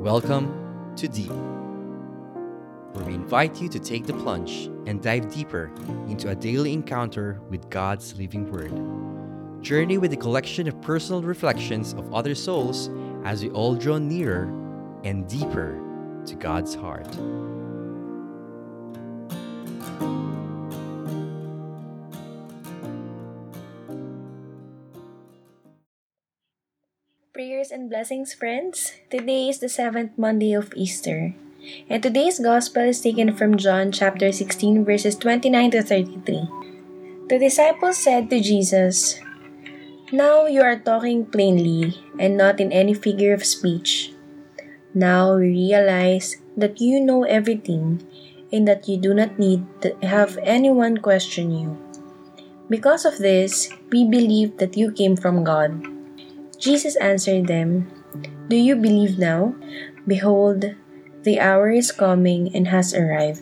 Welcome to Deep, where we invite you to take the plunge and dive deeper into a daily encounter with God's living Word. Journey with a collection of personal reflections of other souls as we all draw nearer and deeper to God's heart. Prayers and blessings, friends. Today is the seventh Monday of Easter. And today's Gospel is taken from John chapter 16, verses 29 to 33. The disciples said to Jesus, Now you are talking plainly and not in any figure of speech. Now we realize that you know everything and that you do not need to have anyone question you. Because of this, we believe that you came from God. Jesus answered them, Do you believe now? Behold, the hour is coming and has arrived,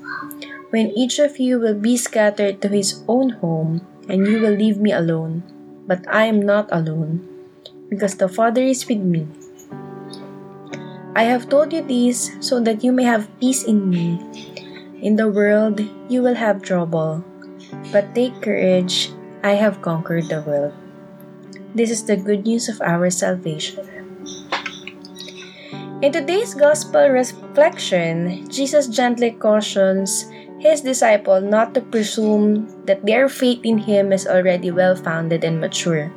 when each of you will be scattered to his own home, and you will leave me alone. But I am not alone, because the Father is with me. I have told you this so that you may have peace in me. In the world you will have trouble, but take courage, I have conquered the world. This is the good news of our salvation. In today's gospel reflection, Jesus gently cautions his disciple not to presume that their faith in him is already well founded and mature.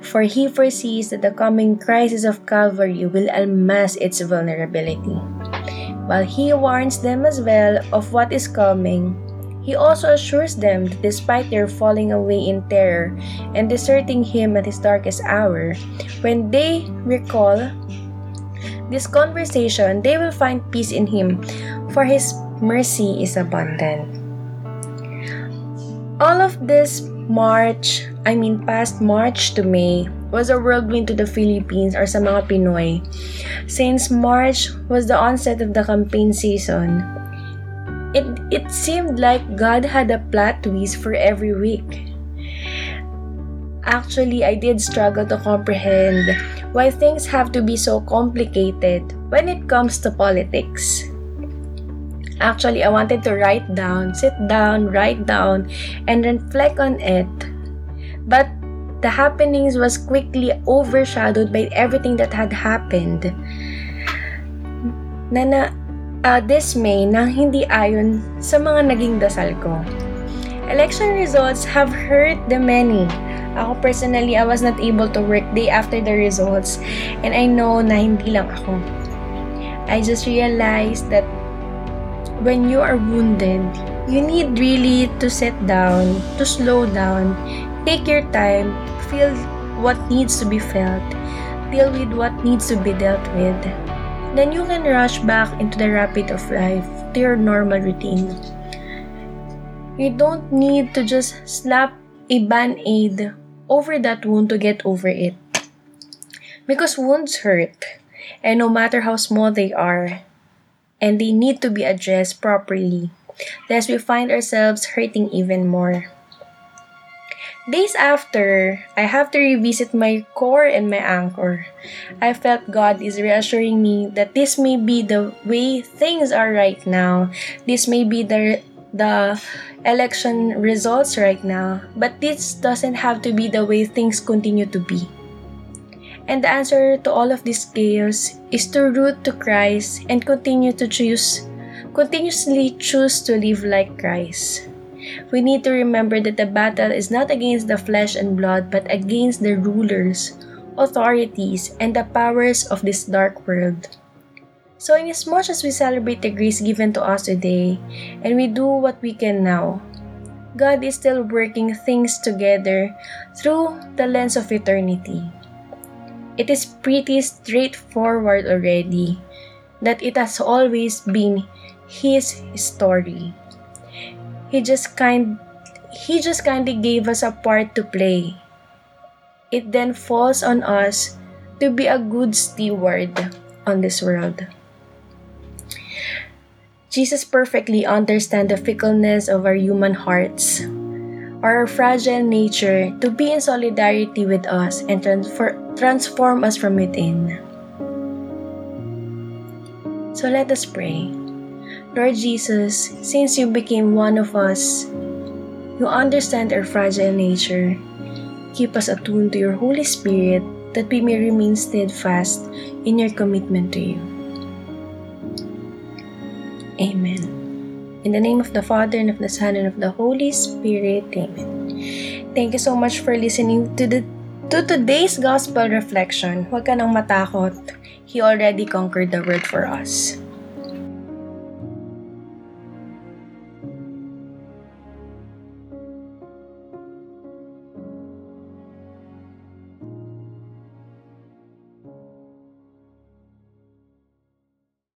For he foresees that the coming crisis of Calvary will unmask its vulnerability. While he warns them as well of what is coming, he also assures them that despite their falling away in terror and deserting him at his darkest hour, when they recall this conversation, they will find peace in him, for his mercy is abundant. All of this March, I mean past March to May, was a whirlwind to the Philippines or sa mga Pinoy. Since March was the onset of the campaign season, it, it seemed like God had a plot twist for every week. Actually, I did struggle to comprehend why things have to be so complicated when it comes to politics. Actually, I wanted to write down, sit down, write down, and reflect on it. But the happenings was quickly overshadowed by everything that had happened. Nana, uh, dismay na hindi ayon sa mga naging dasal ko. Election results have hurt the many. Ako personally, I was not able to work day after the results and I know na hindi lang ako. I just realized that when you are wounded, you need really to sit down, to slow down, take your time, feel what needs to be felt, deal with what needs to be dealt with then you can rush back into the rapid of life to your normal routine. You don't need to just slap a band aid over that wound to get over it. Because wounds hurt, and no matter how small they are, and they need to be addressed properly, lest we find ourselves hurting even more. Days after, I have to revisit my core and my anchor. I felt God is reassuring me that this may be the way things are right now. This may be the the election results right now, but this doesn't have to be the way things continue to be. And the answer to all of this chaos is to root to Christ and continue to choose continuously choose to live like Christ. We need to remember that the battle is not against the flesh and blood, but against the rulers, authorities, and the powers of this dark world. So, inasmuch as we celebrate the grace given to us today, and we do what we can now, God is still working things together through the lens of eternity. It is pretty straightforward already that it has always been His story. He just kind he just kindly gave us a part to play. It then falls on us to be a good steward on this world. Jesus perfectly understands the fickleness of our human hearts, our fragile nature, to be in solidarity with us and transfer, transform us from within. So let us pray. Lord Jesus, since you became one of us, you understand our fragile nature. Keep us attuned to your Holy Spirit that we may remain steadfast in your commitment to you. Amen. In the name of the Father, and of the Son, and of the Holy Spirit. Amen. Thank you so much for listening to the to today's gospel reflection. Huwag ka nang matakot. He already conquered the world for us.